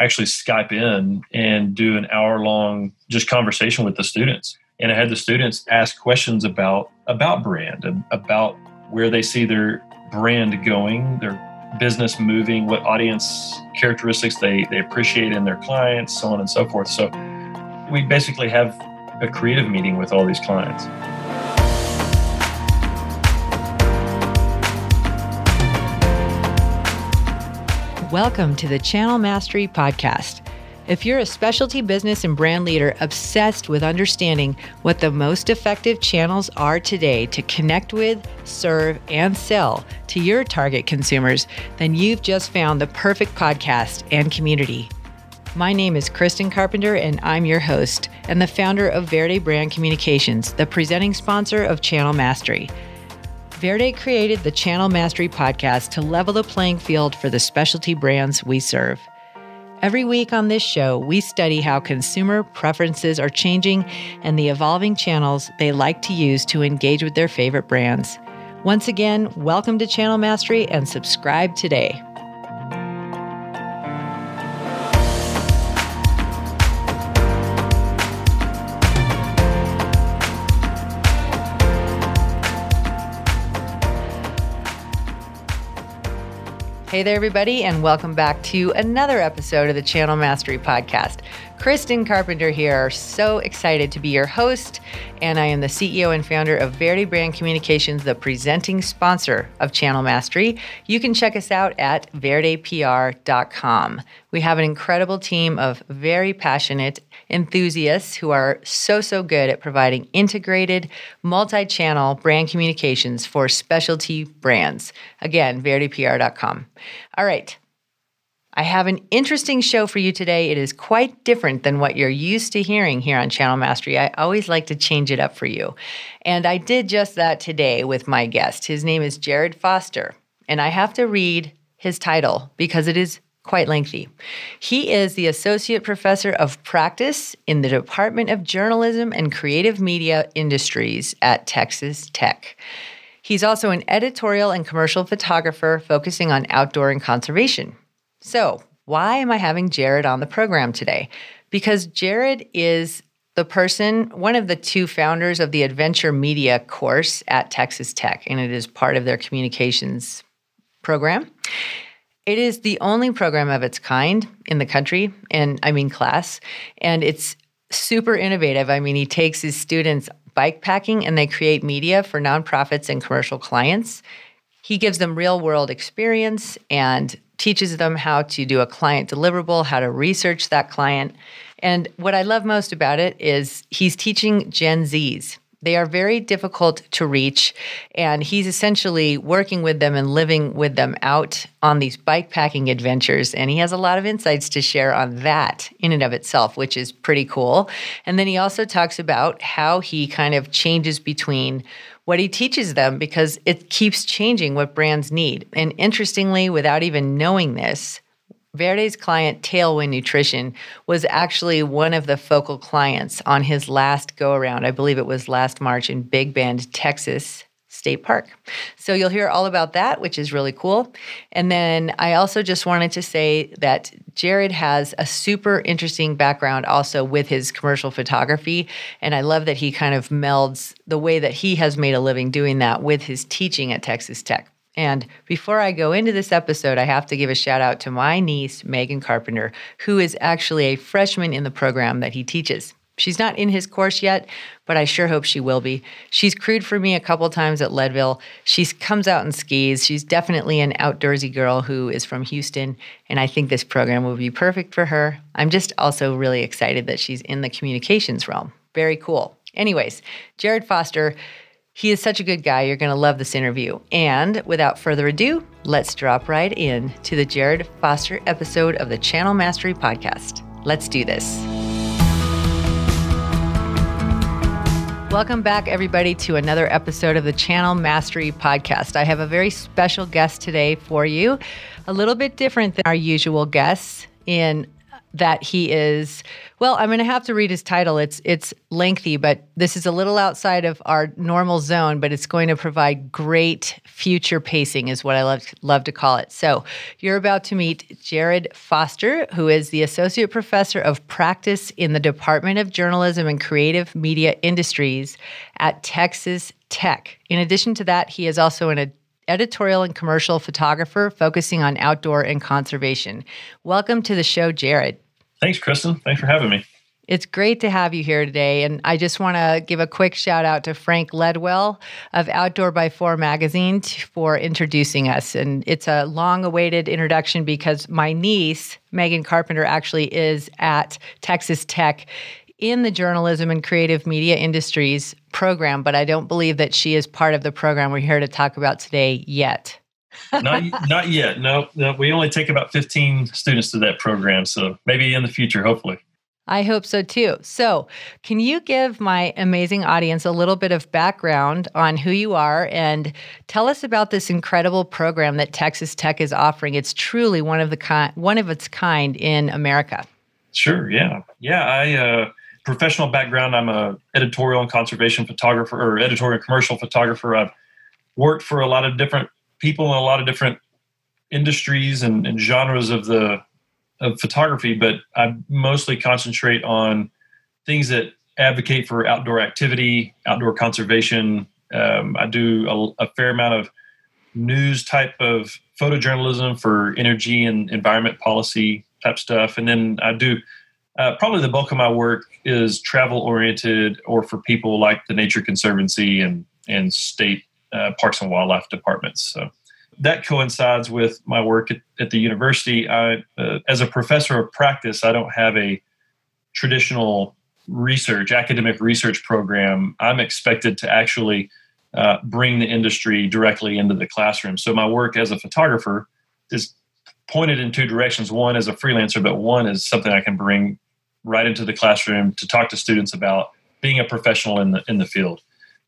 actually Skype in and do an hour long just conversation with the students. And I had the students ask questions about about brand and about where they see their brand going, their business moving, what audience characteristics they, they appreciate in their clients, so on and so forth. So we basically have a creative meeting with all these clients. Welcome to the Channel Mastery Podcast. If you're a specialty business and brand leader obsessed with understanding what the most effective channels are today to connect with, serve, and sell to your target consumers, then you've just found the perfect podcast and community. My name is Kristen Carpenter, and I'm your host and the founder of Verde Brand Communications, the presenting sponsor of Channel Mastery. Verde created the Channel Mastery podcast to level the playing field for the specialty brands we serve. Every week on this show, we study how consumer preferences are changing and the evolving channels they like to use to engage with their favorite brands. Once again, welcome to Channel Mastery and subscribe today. Hey there, everybody, and welcome back to another episode of the Channel Mastery Podcast. Kristen Carpenter here. So excited to be your host, and I am the CEO and founder of Verde Brand Communications, the presenting sponsor of Channel Mastery. You can check us out at verdepr.com. We have an incredible team of very passionate enthusiasts who are so, so good at providing integrated, multi channel brand communications for specialty brands. Again, verdepr.com. All right. I have an interesting show for you today. It is quite different than what you're used to hearing here on Channel Mastery. I always like to change it up for you. And I did just that today with my guest. His name is Jared Foster. And I have to read his title because it is quite lengthy. He is the Associate Professor of Practice in the Department of Journalism and Creative Media Industries at Texas Tech. He's also an editorial and commercial photographer focusing on outdoor and conservation. So, why am I having Jared on the program today? Because Jared is the person, one of the two founders of the Adventure Media course at Texas Tech, and it is part of their communications program. It is the only program of its kind in the country, and I mean class, and it's super innovative. I mean, he takes his students bike packing and they create media for nonprofits and commercial clients. He gives them real world experience and teaches them how to do a client deliverable, how to research that client. And what I love most about it is he's teaching Gen Zs. They are very difficult to reach. And he's essentially working with them and living with them out on these bike packing adventures. And he has a lot of insights to share on that in and of itself, which is pretty cool. And then he also talks about how he kind of changes between what he teaches them because it keeps changing what brands need. And interestingly, without even knowing this, Verde's client, Tailwind Nutrition, was actually one of the focal clients on his last go around. I believe it was last March in Big Bend, Texas State Park. So you'll hear all about that, which is really cool. And then I also just wanted to say that Jared has a super interesting background also with his commercial photography. And I love that he kind of melds the way that he has made a living doing that with his teaching at Texas Tech. And before I go into this episode, I have to give a shout out to my niece, Megan Carpenter, who is actually a freshman in the program that he teaches. She's not in his course yet, but I sure hope she will be. She's crewed for me a couple times at Leadville. She comes out and skis. She's definitely an outdoorsy girl who is from Houston, and I think this program will be perfect for her. I'm just also really excited that she's in the communications realm. Very cool. Anyways, Jared Foster he is such a good guy. You're going to love this interview. And without further ado, let's drop right in to the Jared Foster episode of the Channel Mastery Podcast. Let's do this. Welcome back, everybody, to another episode of the Channel Mastery Podcast. I have a very special guest today for you, a little bit different than our usual guests in that he is well i'm going to have to read his title. It's it's lengthy but this is a little outside of our normal zone but it's going to provide great future pacing is what i love love to call it. So you're about to meet jared foster who is the associate professor of practice in the department of journalism and creative media industries at texas tech. In addition to that he is also an editorial and commercial photographer focusing on outdoor and conservation. Welcome to the show, Jared. Thanks, Kristen. Thanks for having me. It's great to have you here today. And I just want to give a quick shout out to Frank Ledwell of Outdoor X4 magazine for introducing us. And it's a long awaited introduction because my niece, Megan Carpenter, actually is at Texas Tech in the journalism and creative media industries program, but I don't believe that she is part of the program we're here to talk about today yet. not, not yet. No, no, we only take about 15 students to that program. So maybe in the future, hopefully. I hope so too. So, can you give my amazing audience a little bit of background on who you are and tell us about this incredible program that Texas Tech is offering? It's truly one of the kind, one of its kind in America. Sure. Yeah. Yeah. I uh, professional background, I'm a editorial and conservation photographer or editorial and commercial photographer. I've worked for a lot of different people in a lot of different industries and, and genres of the of photography, but I mostly concentrate on things that advocate for outdoor activity, outdoor conservation. Um, I do a, a, fair amount of news type of photojournalism for energy and environment policy type stuff, and then I do uh, probably the bulk of my work is travel oriented or for people like the Nature Conservancy and, and state uh, parks and wildlife departments. So that coincides with my work at, at the university. I, uh, as a professor of practice, I don't have a traditional research, academic research program. I'm expected to actually uh, bring the industry directly into the classroom. So my work as a photographer is pointed in two directions. One as a freelancer, but one is something I can bring right into the classroom to talk to students about being a professional in the in the field.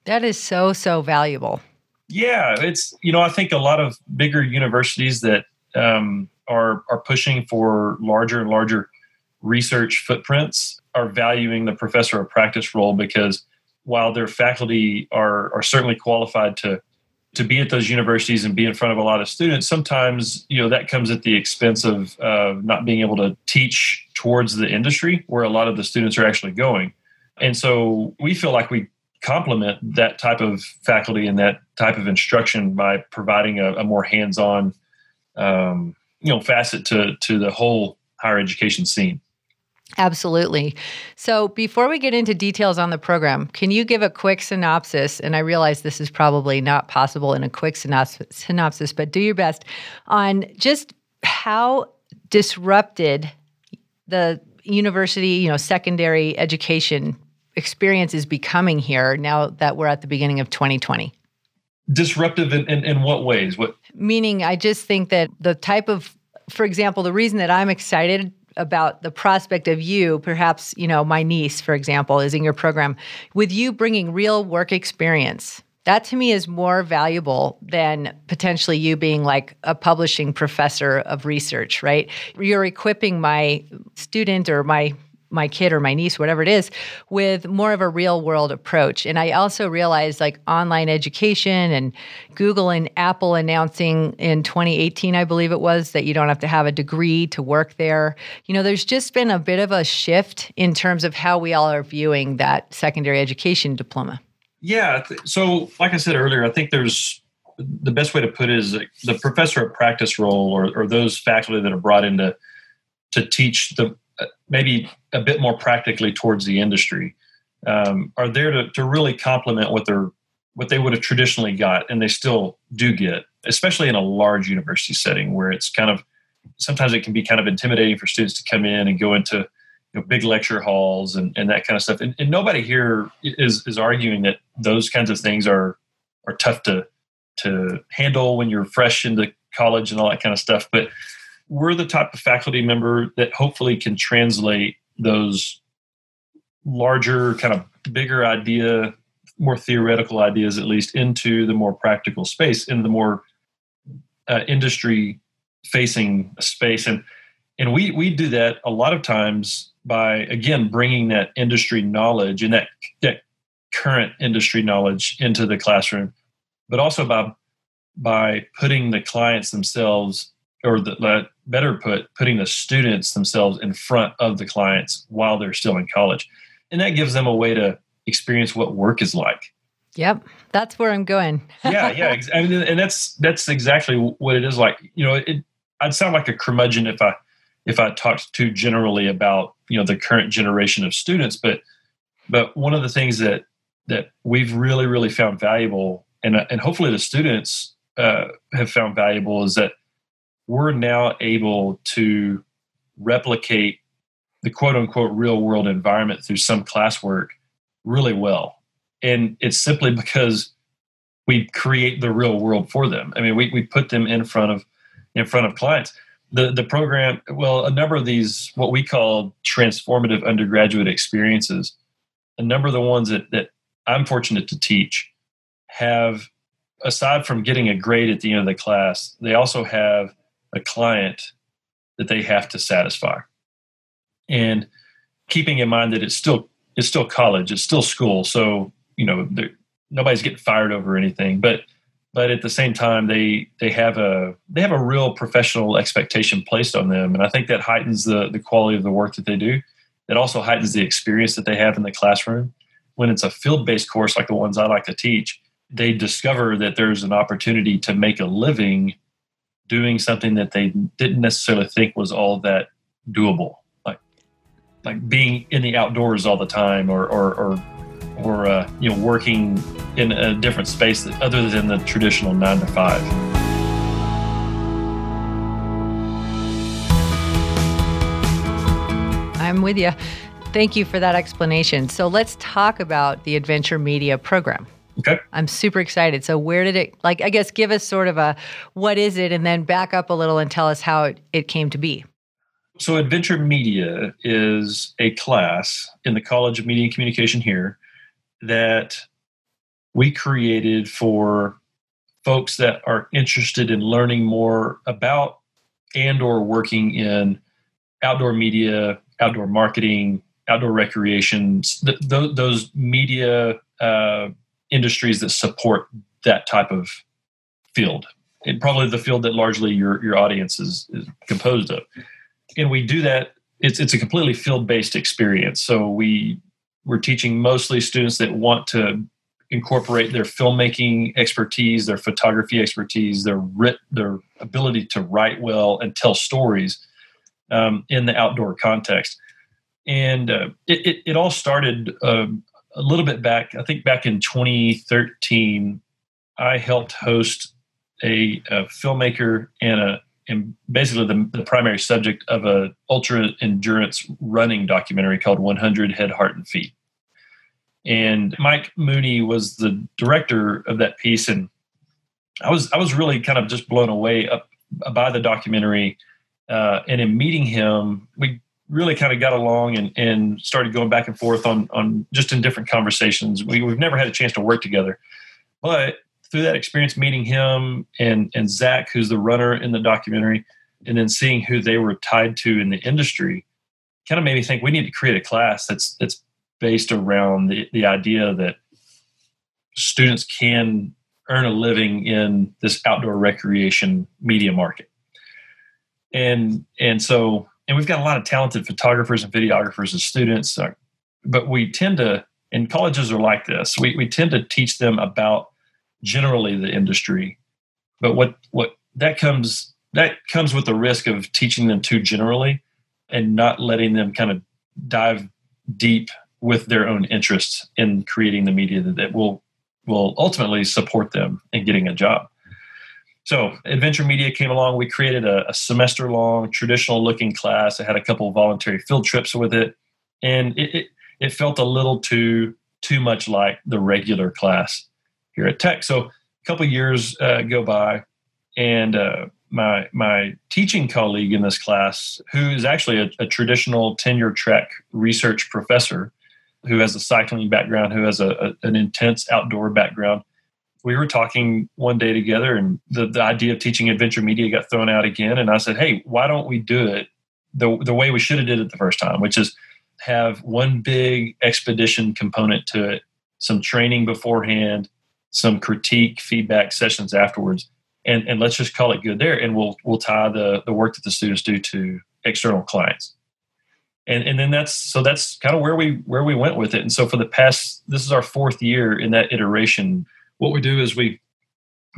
That is so so valuable. Yeah, it's you know I think a lot of bigger universities that um, are are pushing for larger and larger research footprints are valuing the professor of practice role because while their faculty are are certainly qualified to to be at those universities and be in front of a lot of students sometimes you know that comes at the expense of uh, not being able to teach towards the industry where a lot of the students are actually going. And so we feel like we complement that type of faculty and that type of instruction by providing a, a more hands-on um, you know facet to to the whole higher education scene Absolutely. So, before we get into details on the program, can you give a quick synopsis? And I realize this is probably not possible in a quick synopsis, but do your best on just how disrupted the university, you know, secondary education experience is becoming here now that we're at the beginning of 2020. Disruptive in, in, in what ways? What meaning? I just think that the type of, for example, the reason that I'm excited about the prospect of you, perhaps, you know, my niece, for example, is in your program, with you bringing real work experience. That to me is more valuable than potentially you being like a publishing professor of research, right? You're equipping my student or my my kid or my niece, whatever it is, with more of a real world approach. And I also realized like online education and Google and Apple announcing in 2018, I believe it was, that you don't have to have a degree to work there. You know, there's just been a bit of a shift in terms of how we all are viewing that secondary education diploma. Yeah. So, like I said earlier, I think there's the best way to put it is the professor of practice role or, or those faculty that are brought in to, to teach the maybe a bit more practically towards the industry um, are there to, to really complement what they're what they would have traditionally got and they still do get especially in a large university setting where it's kind of sometimes it can be kind of intimidating for students to come in and go into you know, big lecture halls and, and that kind of stuff. And, and nobody here is is arguing that those kinds of things are are tough to to handle when you're fresh into college and all that kind of stuff. But we're the type of faculty member that hopefully can translate those larger kind of bigger idea more theoretical ideas at least into the more practical space in the more uh, industry facing space. And and we we do that a lot of times by again bringing that industry knowledge and that that current industry knowledge into the classroom, but also by by putting the clients themselves or the better put putting the students themselves in front of the clients while they're still in college. And that gives them a way to experience what work is like. Yep that's where i'm going. Yeah yeah and that's that's exactly what it is like. You know it, i'd sound like a curmudgeon if i if i talked too generally about you know the current generation of students but but one of the things that that we've really really found valuable and and hopefully the students uh, have found valuable is that we're now able to replicate the quote unquote real world environment through some classwork really well. And it's simply because we create the real world for them. I mean, we, we put them in front of in front of clients. The the program, well, a number of these what we call transformative undergraduate experiences, a number of the ones that, that I'm fortunate to teach have aside from getting a grade at the end of the class, they also have a client that they have to satisfy. And keeping in mind that it's still it's still college, it's still school, so you know nobody's getting fired over anything. But but at the same time, they they have a they have a real professional expectation placed on them, and I think that heightens the the quality of the work that they do. It also heightens the experience that they have in the classroom. When it's a field based course like the ones I like to teach, they discover that there's an opportunity to make a living doing something that they didn't necessarily think was all that doable like like being in the outdoors all the time or or or, or uh, you know working in a different space other than the traditional 9 to 5 I'm with you. Thank you for that explanation. So let's talk about the Adventure Media program. Okay. I'm super excited. So where did it like I guess give us sort of a what is it and then back up a little and tell us how it, it came to be. So Adventure Media is a class in the College of Media and Communication here that we created for folks that are interested in learning more about and or working in outdoor media, outdoor marketing, outdoor recreation, th- th- those media uh, industries that support that type of field. And probably the field that largely your your audience is, is composed of. And we do that. It's it's a completely field based experience. So we we're teaching mostly students that want to incorporate their filmmaking expertise, their photography expertise, their writ, their ability to write well and tell stories um, in the outdoor context. And uh, it, it, it, all started um, a little bit back, I think back in 2013, I helped host a, a filmmaker and a and basically the, the, primary subject of a ultra endurance running documentary called 100 Head, Heart, and Feet. And Mike Mooney was the director of that piece, and I was I was really kind of just blown away up by the documentary. Uh, and in meeting him, we really kind of got along and, and started going back and forth on, on just in different conversations. We, we've never had a chance to work together, but through that experience, meeting him and, and Zach, who's the runner in the documentary, and then seeing who they were tied to in the industry, kind of made me think we need to create a class that's that's based around the, the idea that students can earn a living in this outdoor recreation media market. And and so and we've got a lot of talented photographers and videographers and students but we tend to and colleges are like this we, we tend to teach them about generally the industry. But what what that comes that comes with the risk of teaching them too generally and not letting them kind of dive deep with their own interests in creating the media that, that will will ultimately support them in getting a job so Adventure Media came along. We created a, a semester long traditional looking class. It had a couple of voluntary field trips with it, and it, it, it felt a little too too much like the regular class here at Tech. So a couple years uh, go by, and uh, my my teaching colleague in this class, who is actually a, a traditional tenure track research professor, who has a cycling background, who has a, a, an intense outdoor background, we were talking one day together and the, the idea of teaching adventure media got thrown out again and i said hey why don't we do it the the way we should have did it the first time, which is have one big expedition component to it, some training beforehand, some critique feedback sessions afterwards, and and let's just call it good there, and we'll we'll tie the the work that the students do to external clients. And, and then that's so that's kind of where we where we went with it. And so for the past this is our fourth year in that iteration. What we do is we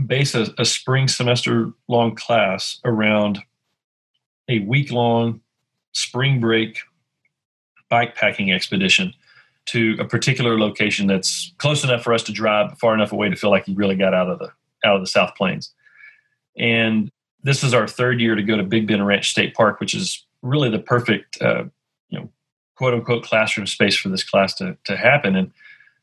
base a, a spring semester long class around a week long spring break bike packing expedition to a particular location that's close enough for us to drive far enough away to feel like you really got out of the out of the South Plains. And this is our third year to go to Big Bend Ranch State Park, which is really the perfect, uh, you know, quote unquote classroom space for this class to to happen. And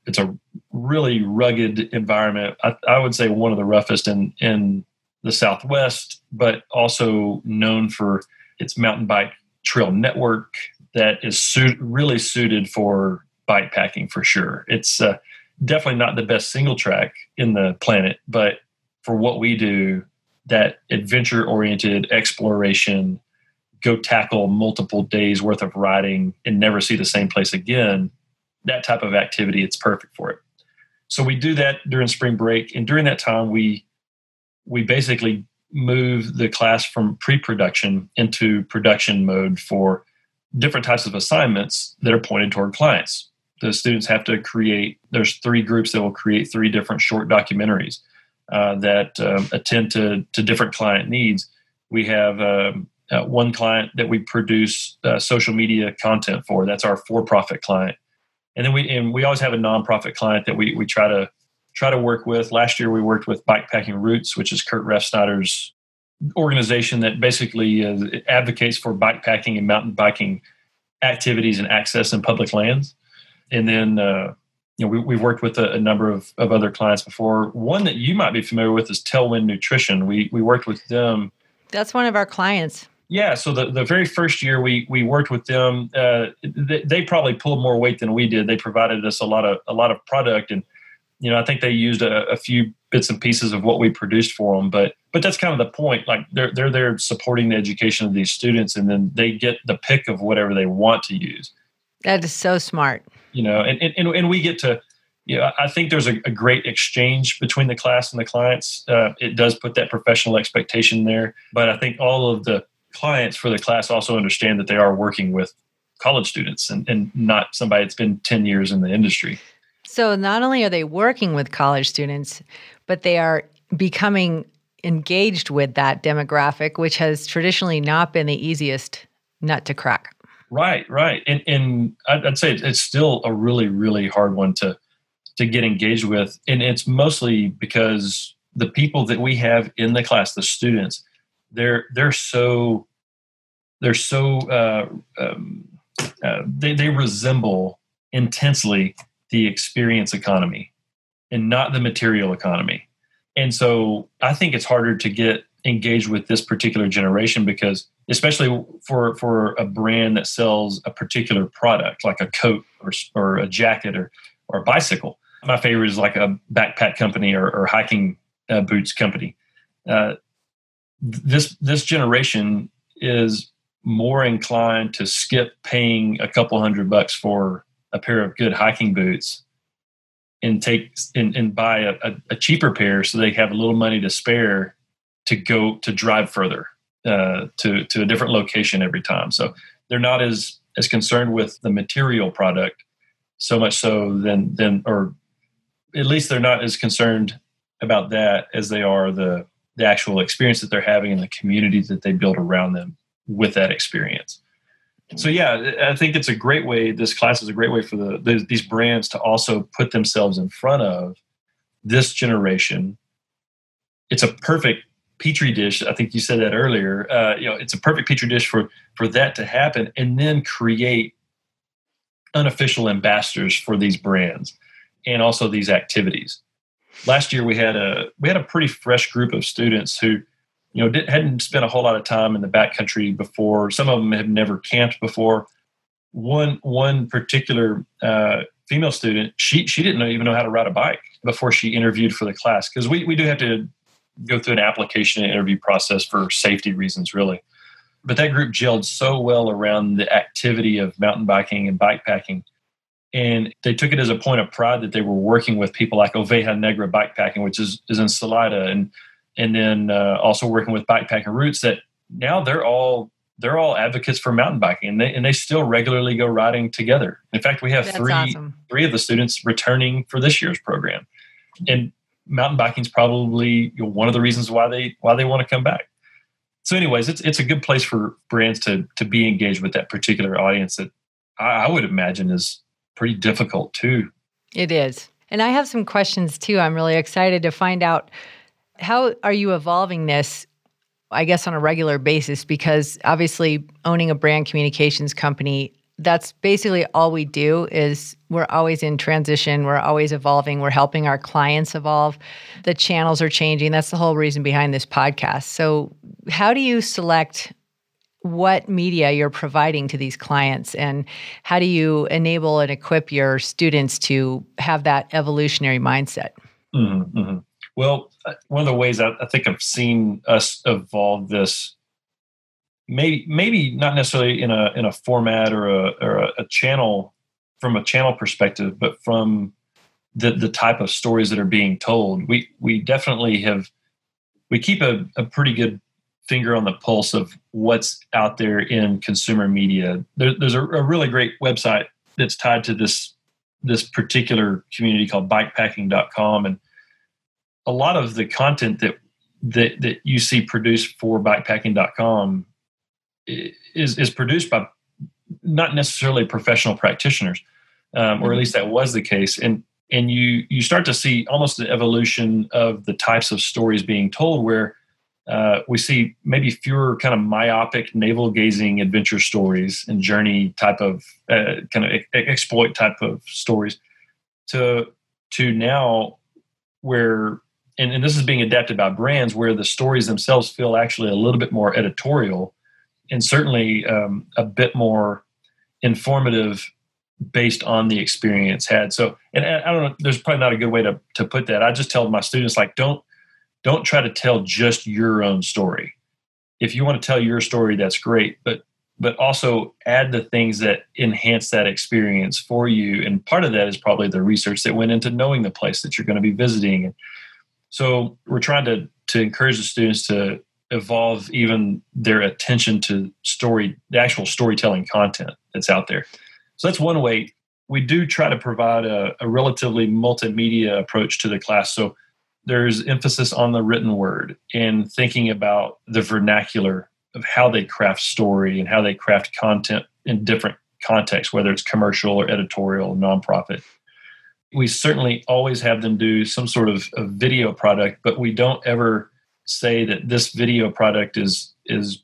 it's a really rugged environment. I, I would say one of the roughest in in the Southwest, but also known for its mountain bike trail network that is really suited for bike packing for sure. It's uh, definitely not the best single track in the planet, but for what we do, that adventure oriented exploration, go tackle multiple days worth of riding and never see the same place again that type of activity, it's perfect for it. So we do that during spring break, and during that time, we we basically move the class from pre-production into production mode for different types of assignments that are pointed toward clients. The students have to create. There's three groups that will create three different short documentaries uh, that um, attend to to different client needs. We have um, uh, one client that we produce uh, social media content for. That's our for-profit client and then we and we always have a nonprofit client that we we try to try to work with. Last year we worked with Bikepacking Roots, which is Kurt Refsnider's organization that basically uh, advocates for bikepacking and mountain biking activities and access in public lands. And then uh, you know we, have worked with a, a, number of, of other clients before. One that you might be familiar with is Tailwind Nutrition. We we worked with them. That's one of our clients. Yeah, so the, the very first year we we worked with them, uh, they, they, probably pulled more weight than we did. They provided us a lot of a lot of product, and you know I think they used a, a few bits and pieces of what we produced for them. But but that's kind of the point. Like they're they're there supporting the education of these students, and then they get the pick of whatever they want to use. That is so smart. You know, and and, and we get to you know, I think there's a, a, great exchange between the class and the clients. Uh, it does put that professional expectation there, but I think all of the clients for the class also understand that they are working with college students and, and not somebody that's been 10 years in the industry. So not only are they working with college students, but they are becoming engaged with that demographic, which has traditionally not been the easiest nut to crack. Right, right. And, and I'd say it's still a really, really hard one to, to get engaged with. And it's mostly because the people that we have in the class, the students, they're they're so they're so uh, um, uh, they they resemble intensely the experience economy and not the material economy. And so I think it's harder to get engaged with this particular generation because especially for for a brand that sells a particular product like a coat or, or a jacket or or a bicycle. My favorite is like a backpack company or, or hiking uh, boots company. Uh, this this generation is more inclined to skip paying a couple hundred bucks for a pair of good hiking boots and take and, and buy a, a, cheaper pair so they have a little money to spare to go to drive further uh, to to a different location every time. So they're not as as concerned with the material product so much so than than or at least they're not as concerned about that as they are the the actual experience that they're having and the communities that they build around them with that experience. So yeah, I think it's a great way. This class is a great way for the these brands to also put themselves in front of this generation. It's a perfect petri dish. I think you said that earlier. Uh, you know, it's a perfect petri dish for for that to happen, and then create unofficial ambassadors for these brands and also these activities last year we had a we had a pretty fresh group of students who you know did, hadn't spent a whole lot of time in the backcountry before some of them had never camped before one one particular uh, female student she she didn't even know how to ride a bike before she interviewed for the class because we, we do have to go through an application and interview process for safety reasons really but that group gelled so well around the activity of mountain biking and bike packing. And they took it as a point of pride that they were working with people like Oveja Negra Bikepacking, which is, is in Salida, and and then uh, also working with Bikepacking Roots. That now they're all they're all advocates for mountain biking, and they and they still regularly go riding together. In fact, we have That's three awesome. three of the students returning for this year's program, and mountain biking is probably you know, one of the reasons why they why they want to come back. So, anyways, it's it's a good place for brands to to be engaged with that particular audience that I, I would imagine is pretty difficult too. It is. And I have some questions too. I'm really excited to find out how are you evolving this I guess on a regular basis because obviously owning a brand communications company that's basically all we do is we're always in transition we're always evolving we're helping our clients evolve the channels are changing that's the whole reason behind this podcast so how do you select what media you're providing to these clients and how do you enable and equip your students to have that evolutionary mindset mm-hmm, mm-hmm. well uh, one of the ways I, I, think i've seen us evolve this maybe maybe not necessarily in a in a format or a, or a, a channel from a channel perspective but from the the type of stories that are being told we we definitely have we keep a, a pretty good finger on the pulse of what's out there in consumer media. There, there's a, a, really great website that's tied to this this particular community called bikepacking.com and a lot of the content that that, that you see produced for bikepacking.com is is produced by not necessarily professional practitioners um, or at least that was the case and and you you start to see almost the evolution of the types of stories being told where uh, we see maybe fewer kind of myopic navel gazing adventure stories and journey type of uh, kind of exploit type of stories to to now where and, and this is being adapted by brands where the stories themselves feel actually a little bit more editorial and certainly um, a bit more informative based on the experience had. So and i don't know there's probably not a good way to, to put that. I just tell my students like don't don't try to tell just your own story. If you want to tell your story, that's great, but but also add the things that enhance that experience for you. And part of that is probably the research that went into knowing the place that you're going to be visiting. So we're trying to to encourage the students to evolve even their attention to story, the actual storytelling content that's out there. So that's one way. We do try to provide a, a relatively multimedia approach to the class. So there's emphasis on the written word and thinking about the vernacular of how they craft story and how they craft content in different contexts, whether it's commercial or editorial, nonprofit. We certainly always have them do some sort of, of video product, but we don't ever say that this video product is is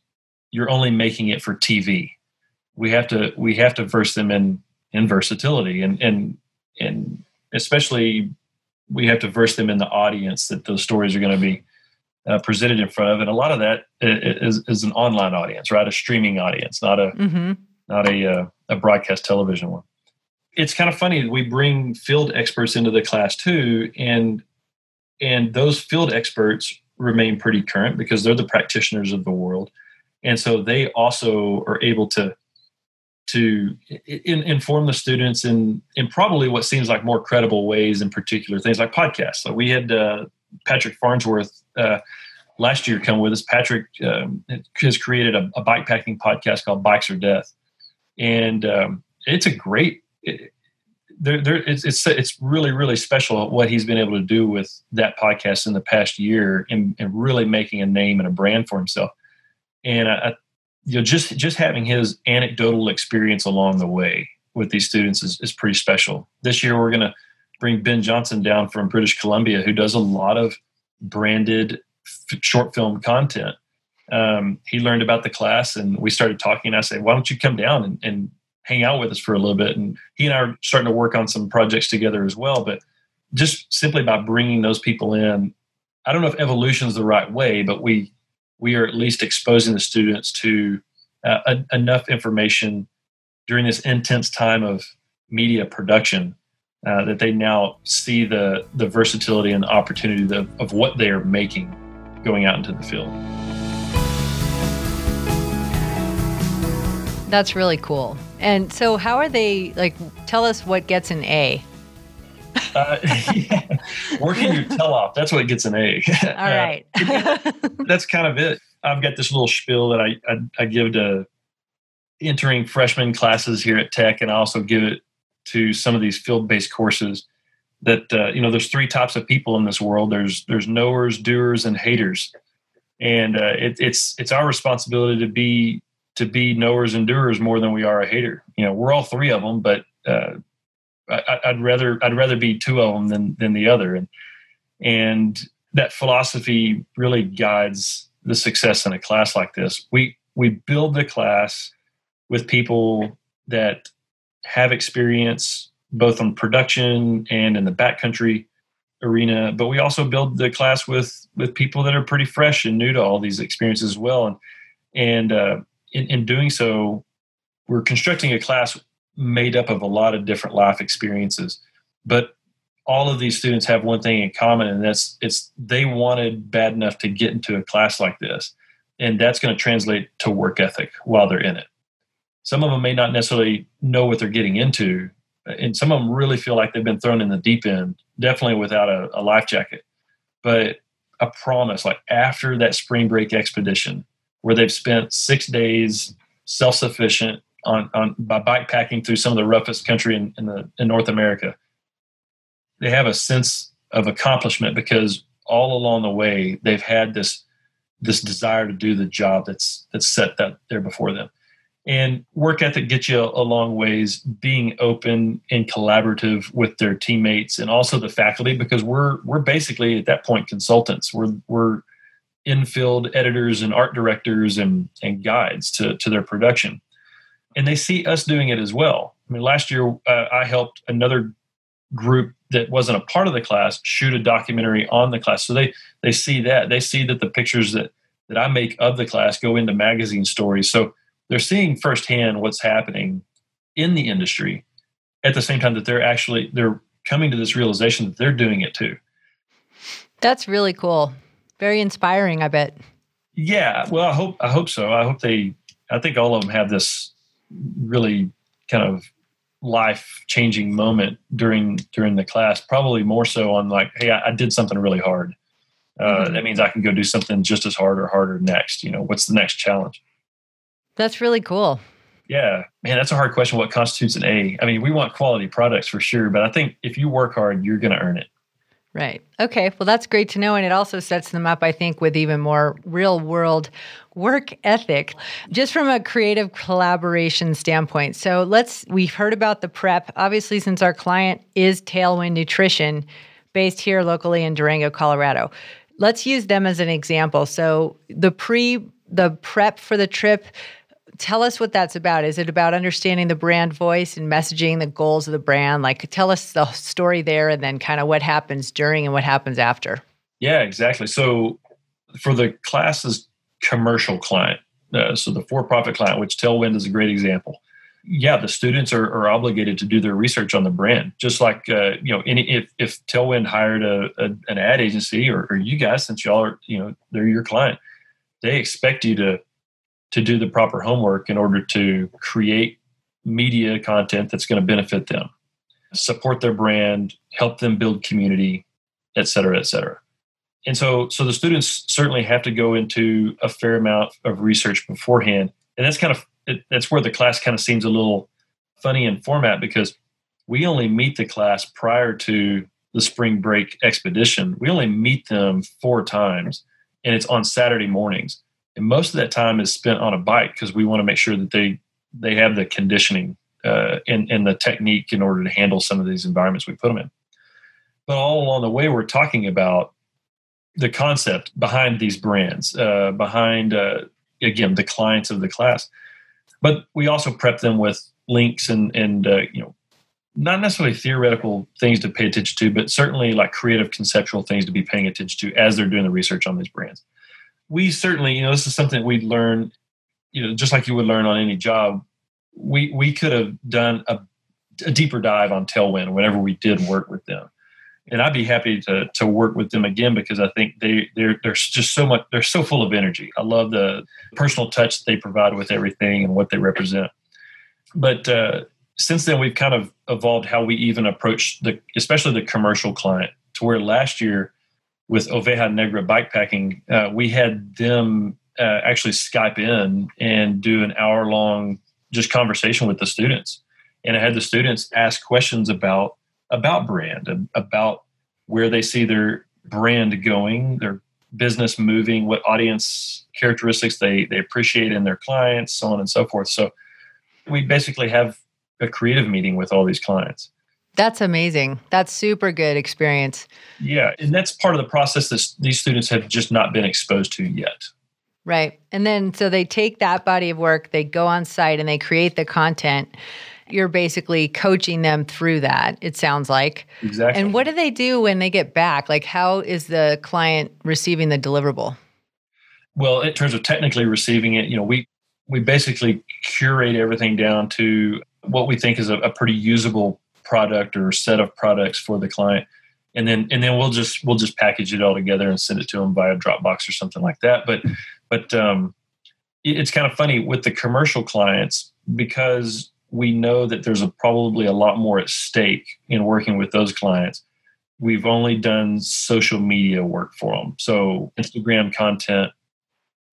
you're only making it for TV. We have to we have to verse them in in versatility and and and especially we have to verse them in the audience that those stories are going to be uh, presented in front of, and a lot of that is, is an online audience, right? A streaming audience, not a mm-hmm. not a uh, a broadcast television one. It's kind of funny. We bring field experts into the class too, and and those field experts remain pretty current because they're the practitioners of the world, and so they also are able to to in, inform the students in in probably what seems like more credible ways in particular things like podcasts. So we had uh, patrick farnsworth uh, last year come with us. Patrick um, has created a, a bike packing podcast called bikes or death. And um, it's a great it, there, there, it's, it's it's really really special what he's been able to do with that podcast in the past year and, and really making a name and a brand for himself. And I, you know just just having his anecdotal experience along the way with these students is, is pretty special. This year we're going to bring ben johnson down from british columbia who does a lot of branded f- short film content. Um, he learned about the class and we started talking i said why don't you come down and, and hang out with us for a little bit? And he and i are starting to work on some projects together as well but just simply by bringing those people in i don't know if evolution is the right way but we we are at least exposing the students to uh, a, enough information during this intense time of media production uh, that they now see the the versatility and the opportunity of, of what they are making going out into the field. That's really cool. And so, how are they like? Tell us what gets an A. uh, yeah. Working your tail off. That's what gets an A. All right. uh, that's kind of it. I've got this little spiel that I, I, I give to entering freshman classes here at Tech, and I also give it to some of these field-based courses. That uh, you know, there's three types of people in this world. There's there's knowers, doers, and haters, and uh, it, it's it's our responsibility to be to be knowers and doers more than we are a hater. You know, we're all three of them, but uh, I, would rather I'd rather be two of them than than the other, and and that philosophy really guides the success in a class like this. We we build the class with people that have experience both on production and in the backcountry arena, but we also build the class with with people that are pretty fresh and new to all these experiences as well. And and uh, in, in doing so, we're constructing a class made up of a lot of different life experiences, but all of these students have one thing in common, and that's it's they wanted bad enough to get into a class like this, and that's going to translate to work ethic while they're in it. Some of them may not necessarily know what they're getting into, and some of them really feel like they've been thrown in the deep end, definitely without a, a life jacket. But a promise, like after that spring break expedition, where they've spent six days self sufficient on, on by bike packing through some of the roughest country in, in, the in North America. They have a sense of accomplishment because all along the way they've had this this desire to do the job that's that's set that there before them. And work ethic gets you a long ways. Being open and collaborative with their teammates and also the faculty, because we're we're basically at that point consultants. We're we're infield editors and art directors and, and guides to, to their production. And they see us doing it as well. I mean, last year uh, I helped another group that wasn't a part of the class shoot a documentary on the class. So they they see that they see that the pictures that that I make of the class go into magazine stories. So they're seeing firsthand what's happening in the industry at the same time that they're actually they're coming to this realization that they're doing it too. That's really cool. Very inspiring, I bet. Yeah, well, I hope I hope so. I hope they. I think all of them have this really kind of life changing moment during during the class. Probably more so on like, hey, I, I did something really hard. Uh, mm-hmm. That means I can go do something just as hard or harder next. You know, what's the next challenge? That's really cool. Yeah, man, that's a hard question. What constitutes an A? I mean, we want quality products for sure, but I think if you work hard, you're going to earn it. Right. Okay. Well, that's great to know. And it also sets them up, I think, with even more real world work ethic, just from a creative collaboration standpoint. So let's, we've heard about the prep. Obviously, since our client is Tailwind Nutrition, based here locally in Durango, Colorado, let's use them as an example. So the pre, the prep for the trip, tell us what that's about. Is it about understanding the brand voice and messaging the goals of the brand? Like, tell us the story there and then kind of what happens during and what happens after. Yeah, exactly. So, for the class's commercial client, uh, so the for profit client, which Tailwind is a great example. Yeah, the students are, are obligated to do their research on the brand, just like uh, you know, any if if Tailwind hired a, a an ad agency or, or you guys, since y'all are you know they're your client, they expect you to to do the proper homework in order to create media content that's going to benefit them, support their brand, help them build community, et cetera, et cetera. And so, so the students certainly have to go into a fair amount of research beforehand, and that's kind of that's where the class kind of seems a little funny in format because we only meet the class prior to the spring break expedition. We only meet them four times, and it's on Saturday mornings and most of that time is spent on a bike because we want to make sure that they they have the conditioning uh, and, and the technique in order to handle some of these environments we put them in. But all along the way, we're talking about the concept behind these brands, uh, behind uh, again the clients of the class. But we also prep them with links and and uh, you know not necessarily theoretical things to pay attention to, but certainly like creative conceptual things to be paying attention to as they're doing the research on these brands we certainly, you know, this is something we'd learn, you know, just like you would learn on any job. We we could have done a, a deeper dive on Tailwind whenever we did work with them, and I'd be happy to to work with them again because I think they they're they're just so much they're so full of energy. I love the personal touch they provide with everything and what they represent. but uh, since then we've kind of evolved how we even approach the especially the commercial client to where last year with Oveja Negra bikepacking, uh, we had them uh, actually Skype in and do an hour long just conversation with the students. And I had the students ask questions about about brand, about where they see their brand going, their business moving, what audience characteristics they they appreciate in their clients, so on and so forth. So we basically have a creative meeting with all these clients. That's amazing. That's super good experience. Yeah, and that's part of the process that these students have just not been exposed to yet. Right. And then so they take that body of work, they go on site and they create the content. You're basically coaching them through that, it sounds like. Exactly. And what do they do when they get back? Like, how is the client receiving the deliverable? Well, in terms of technically receiving it, you know, we we basically curate everything down to what we think is a, a pretty usable product or set of products for the client. And then and then we'll just we'll just package it all together and send it to them via dropbox or something like that. But but um, it's kind of funny with the commercial clients because we know that there's a, probably a lot more at stake in working with those clients. We've only done social media work for them. So instagram content.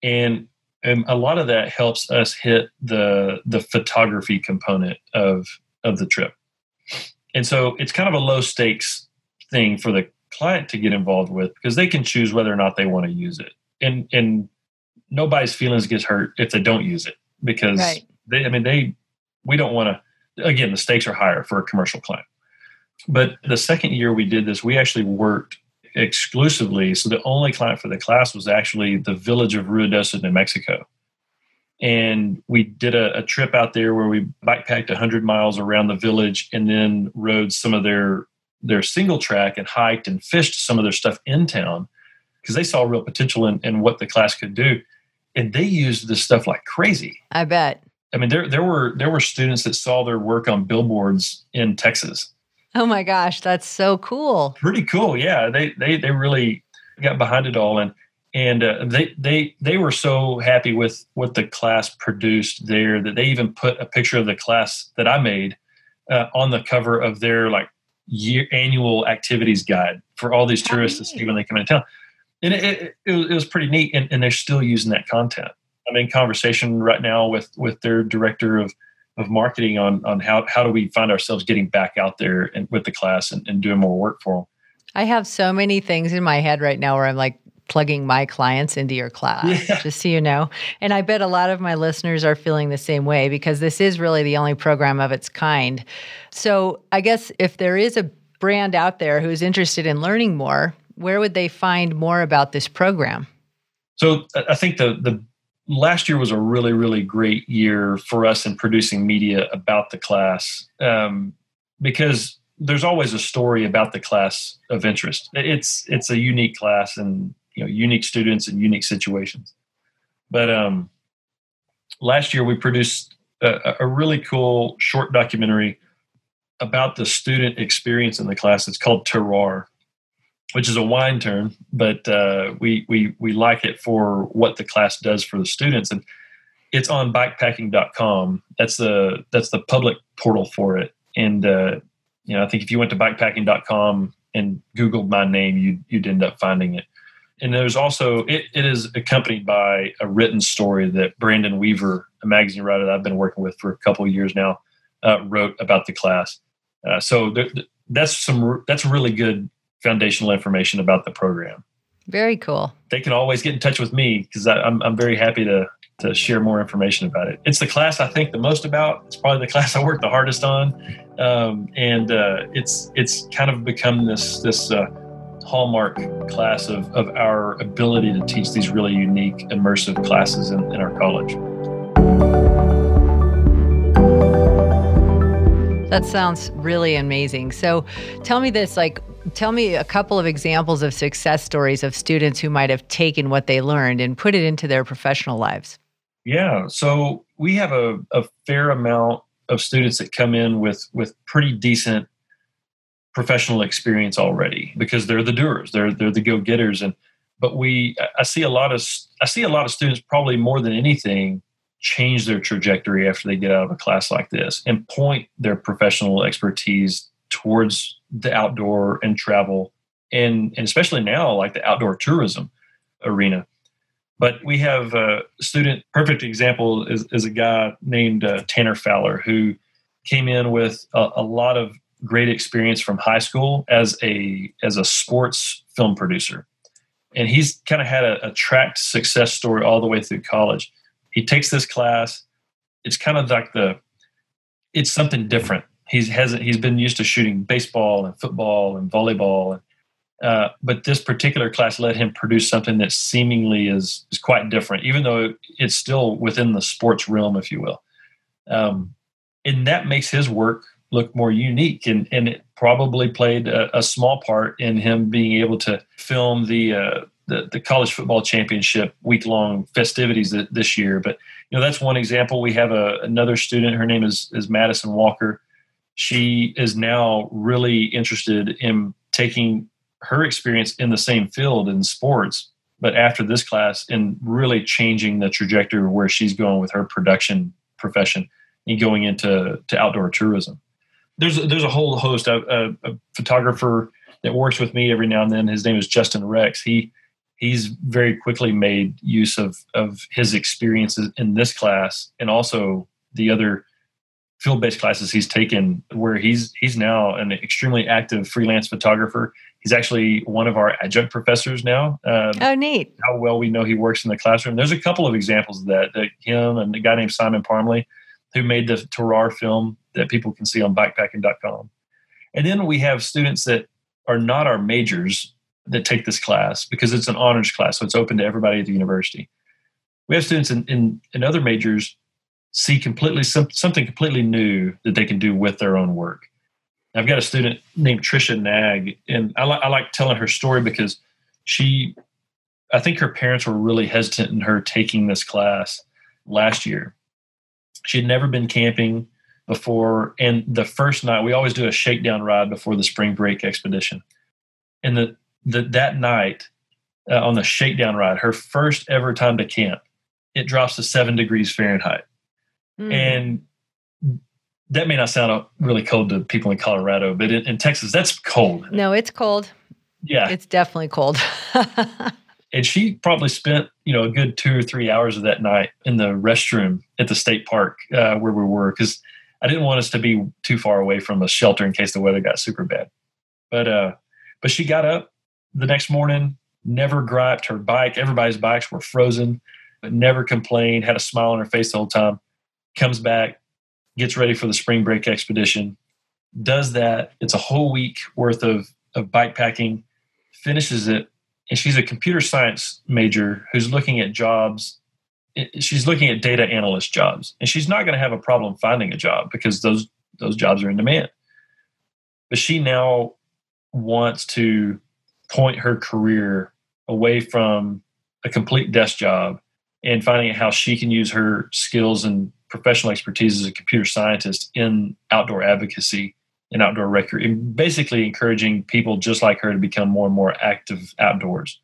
And and a lot of that helps us hit the the photography component of of the trip and so it's kind of a low stakes thing for the client to get involved with because they can choose whether or not they want to use it and and nobody's feelings gets hurt if they don't use it because right. they i mean they we don't want to again the stakes are higher for a commercial client but the second year we did this we actually worked exclusively. So the only client for the class was actually the village of Ruidoso, New Mexico. And we did a, a trip out there where we bikepacked 100 miles around the village and then rode some of their their single track and hiked and fished some of their stuff in town because they saw real potential in, in what the class could do. And they used this stuff like crazy. I bet. I mean, there there were there were students that saw their work on billboards in Texas Oh my gosh, that's so cool. Pretty cool. Yeah, they they they really got behind it all and and uh, they they they were so happy with what the class produced there that they even put a picture of the class that I made uh, on the cover of their like year annual activities guide for all these tourists to see when they come into town. And it, it, it, was, it was pretty neat, and, and they're still using that content. I'm in conversation right now with with their director of of marketing on on how how do we find ourselves getting back out there and with the class and, and doing more work for them. I have so many things in my head right now where I'm like plugging my clients into your class, yeah. just so you know. And I bet a lot of my listeners are feeling the same way because this is really the only program of its kind. So I guess if there is a brand out there who's interested in learning more, where would they find more about this program? So I think the the last year was a really really great year for us in producing media about the class um, because there's always a story about the class of interest it's it's a unique class and you know unique students and unique situations but um, last year we produced a, a really cool short documentary about the student experience in the class it's called terroir which is a wine term, but uh, we we we like it for what the class does for the students, and it's on bikepacking.com. That's the that's the public portal for it, and uh, you know I think if you went to bikepacking.com and Googled my name, you'd you'd end up finding it. And there's also it, it is accompanied by a written story that Brandon Weaver, a magazine writer that I've been working with for a couple of years now, uh, wrote about the class. Uh, so there, that's some that's really good foundational information about the program. Very cool. They can always get in touch with me because I'm, I'm very happy to, to share more information about it. It's the class I think the most about. It's probably the class I work the hardest on. Um, and uh, it's, it's kind of become this, this uh, hallmark class of, of our ability to teach these really unique, immersive classes in, in our college. That sounds really amazing. So tell me this like Tell me a couple of examples of success stories of students who might have taken what they learned and put it into their professional lives. Yeah, so we have a, a fair amount of students that come in with with pretty decent professional experience already because they're the doers, they're they're the go getters, and but we I see a lot of I see a lot of students probably more than anything change their trajectory after they get out of a class like this and point their professional expertise towards the outdoor and travel and, and especially now like the outdoor tourism arena. But we have a student perfect example is, is a guy named uh, tanner fowler who came in with a, a lot of great experience from high school as a as a sports film producer. And he's kind of had a, a tracked success story all the way through college. He takes this class. It's kind of like the it's something different. He's hasn't he's been used to shooting baseball and football and volleyball and uh, but this particular class let him produce something that seemingly is is quite different even though it's still within the sports realm if you will. Um, and that makes his work look more unique and, and it probably played a, a small part in him being able to film the uh, the, the college football championship week long festivities this year. But you know that's one example. We have a, another student her name is is madison walker. She is now really interested in taking her experience in the same field in sports but after this class and really changing the trajectory of where she's going with her production profession and going into to outdoor tourism there's there's a whole host of a, a, photographer that works with me every now and then. His name is Justin Rex. He he's very quickly made use of of his experiences in this class and also the other field based classes he's taken where he's he's now an extremely active freelance photographer he's actually one of our adjunct professors now um, oh neat how well we know he works in the classroom there's a couple of examples of that, that him and a guy named simon parmley who made the Terroir film that people can see on bikepacking.com. And then we have students that are not our majors that take this class because it's an honors class, so it's open to everybody at the university. We have students in, in, in other majors see completely something completely new that they can do with their own work. I've got a student named Trisha Nag, and I, li- I like telling her story because she, I think her parents were really hesitant in her taking this class last year she had never been camping before. And the first night, we always do a shakedown ride before the spring break expedition. And the, the that night uh, on the shakedown ride, her first ever time to camp, it drops to seven degrees Fahrenheit. Mm. And that may not sound really cold to people in Colorado, but in, in Texas, that's cold. No, it's cold. Yeah. It's definitely cold. and she probably spent you know a good two or three hours of that night in the restroom at the state park uh, where we were because I didn't want us to be too far away from a shelter in case the weather got super bad. But uh, but she got up the next morning, never griped. Her bike, everybody's bikes were frozen, but never complained. Had a smile on her face the whole time. Comes back, gets ready for the spring break expedition. Does that? It's a whole week worth of of bike packing. Finishes it and she's a computer science major who's looking at jobs she's looking at data analyst jobs. And she's not going to have a problem finding a job because those those jobs are in demand. But she now wants to point her career away from a complete desk job and finding out how she can use her skills and professional expertise as a computer scientist in outdoor advocacy and outdoor recreation, basically encouraging people just like her to become more and more active outdoors.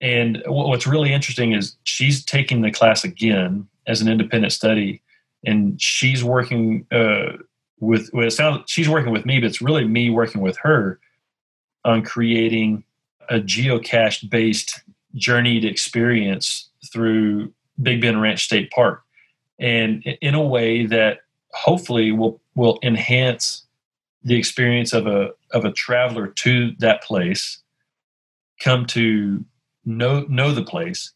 And what's really interesting is she's taking the class again as an independent study, and she's working uh, with. Well, it sounds she's working with me, but it's really me working with her on creating a geocache based journeyed experience through Big Bend Ranch State Park, and in a way that hopefully will will enhance the experience of a of a traveler to that place come to know know the place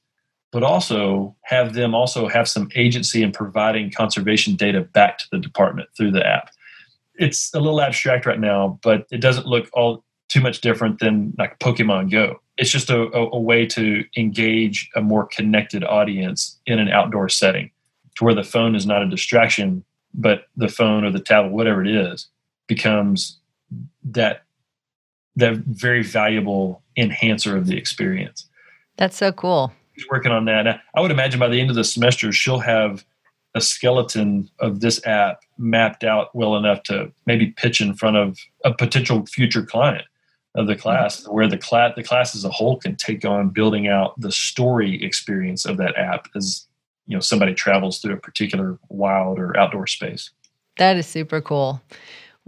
but also have them also have some agency in providing conservation data back to the department through the app. It's a little abstract right now but it doesn't look all too much different than like pokemon go. It's just a, a, a way to engage a more connected audience in an outdoor setting to where the phone is not a distraction but the phone or the tablet whatever it is becomes that that very valuable enhancer of the experience. That's so cool. She's working on that. I would imagine by the end of the semester, she'll have a skeleton of this app mapped out well enough to maybe pitch in front of a potential future client of the class, mm-hmm. where the class the class as a whole can take on building out the story experience of that app as you know somebody travels through a particular wild or outdoor space. That is super cool.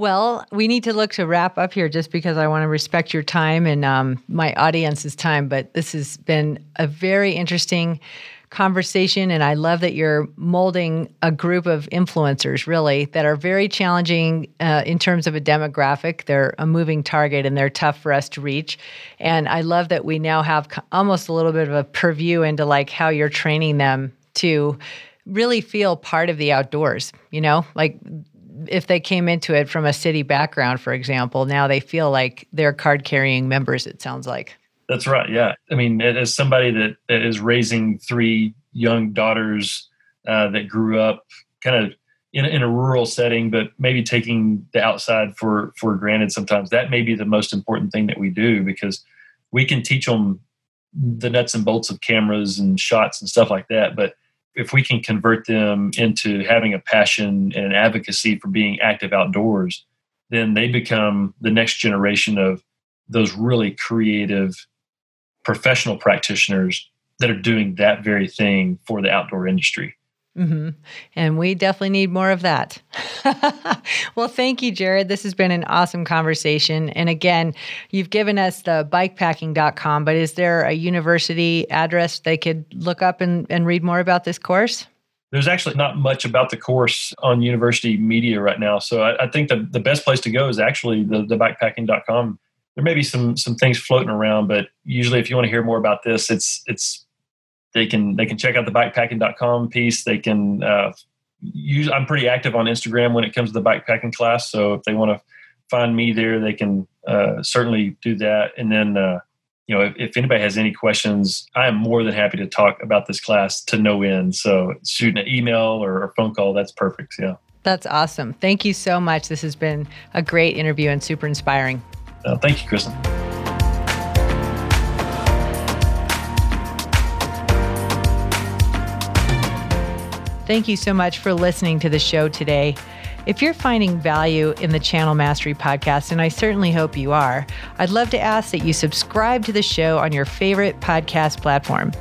Well, we need to look to wrap up here just because I want to respect your time and um, my audience's time. But this has been a very interesting conversation. And I love that you're molding a group of influencers, really, that are very challenging uh, in terms of a demographic. They're a moving target and they're tough for us to reach. And I love that we now have almost a little bit of a purview into like how you're training them to really feel part of the outdoors, you know, like if they came into it from a city background, for example, now they feel like they're card carrying members, it sounds like. That's right. Yeah. I mean, as somebody that, is raising three young daughters uh, that grew up kind of in, in a rural setting, but maybe taking the outside for, for granted sometimes, that may be the most important thing that we do because we can teach them the nuts and bolts of cameras and shots and stuff like that. But if we can convert them into having a passion and an advocacy for being active outdoors, then they become the next generation of those really creative professional practitioners that are doing that very thing for the outdoor industry. Mm-hmm. And we definitely need more of that. well, thank you, Jared. This has been an awesome conversation. And again, you've given us the bikepacking.com, but is there a university address they could look up and, and read more about this course? There's actually not much about the course on university media right now. So I, I think the, the best place to go is actually the, the bikepacking.com. There may be some some things floating around, but usually if you want to hear more about this, it's it's they can they can check out the bikepacking.com piece. They can uh, use. I'm pretty active on Instagram when it comes to the bikepacking class. So if they want to find me there, they can uh, certainly do that. And then uh, you know if, if, anybody has any questions, I am more than happy to talk about this class to no end. So shoot an email or a phone call. That's perfect. Yeah. That's awesome. Thank you so much. This has been a great interview and super inspiring. Uh, thank you, Kristen. Thank you so much for listening to the show today. If you're finding value in the Channel Mastery podcast, and I certainly hope you are, I'd love to ask that you subscribe to the show on your favorite podcast platform,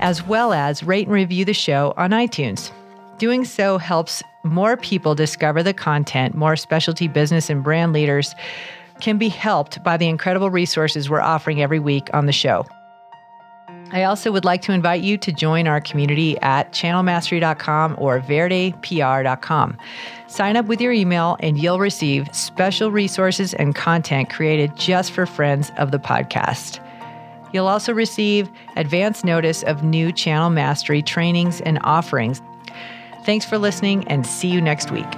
as well as rate and review the show on iTunes. Doing so helps more people discover the content, more specialty business and brand leaders can be helped by the incredible resources we're offering every week on the show. I also would like to invite you to join our community at channelmastery.com or verdepr.com. Sign up with your email and you'll receive special resources and content created just for friends of the podcast. You'll also receive advance notice of new Channel Mastery trainings and offerings. Thanks for listening and see you next week.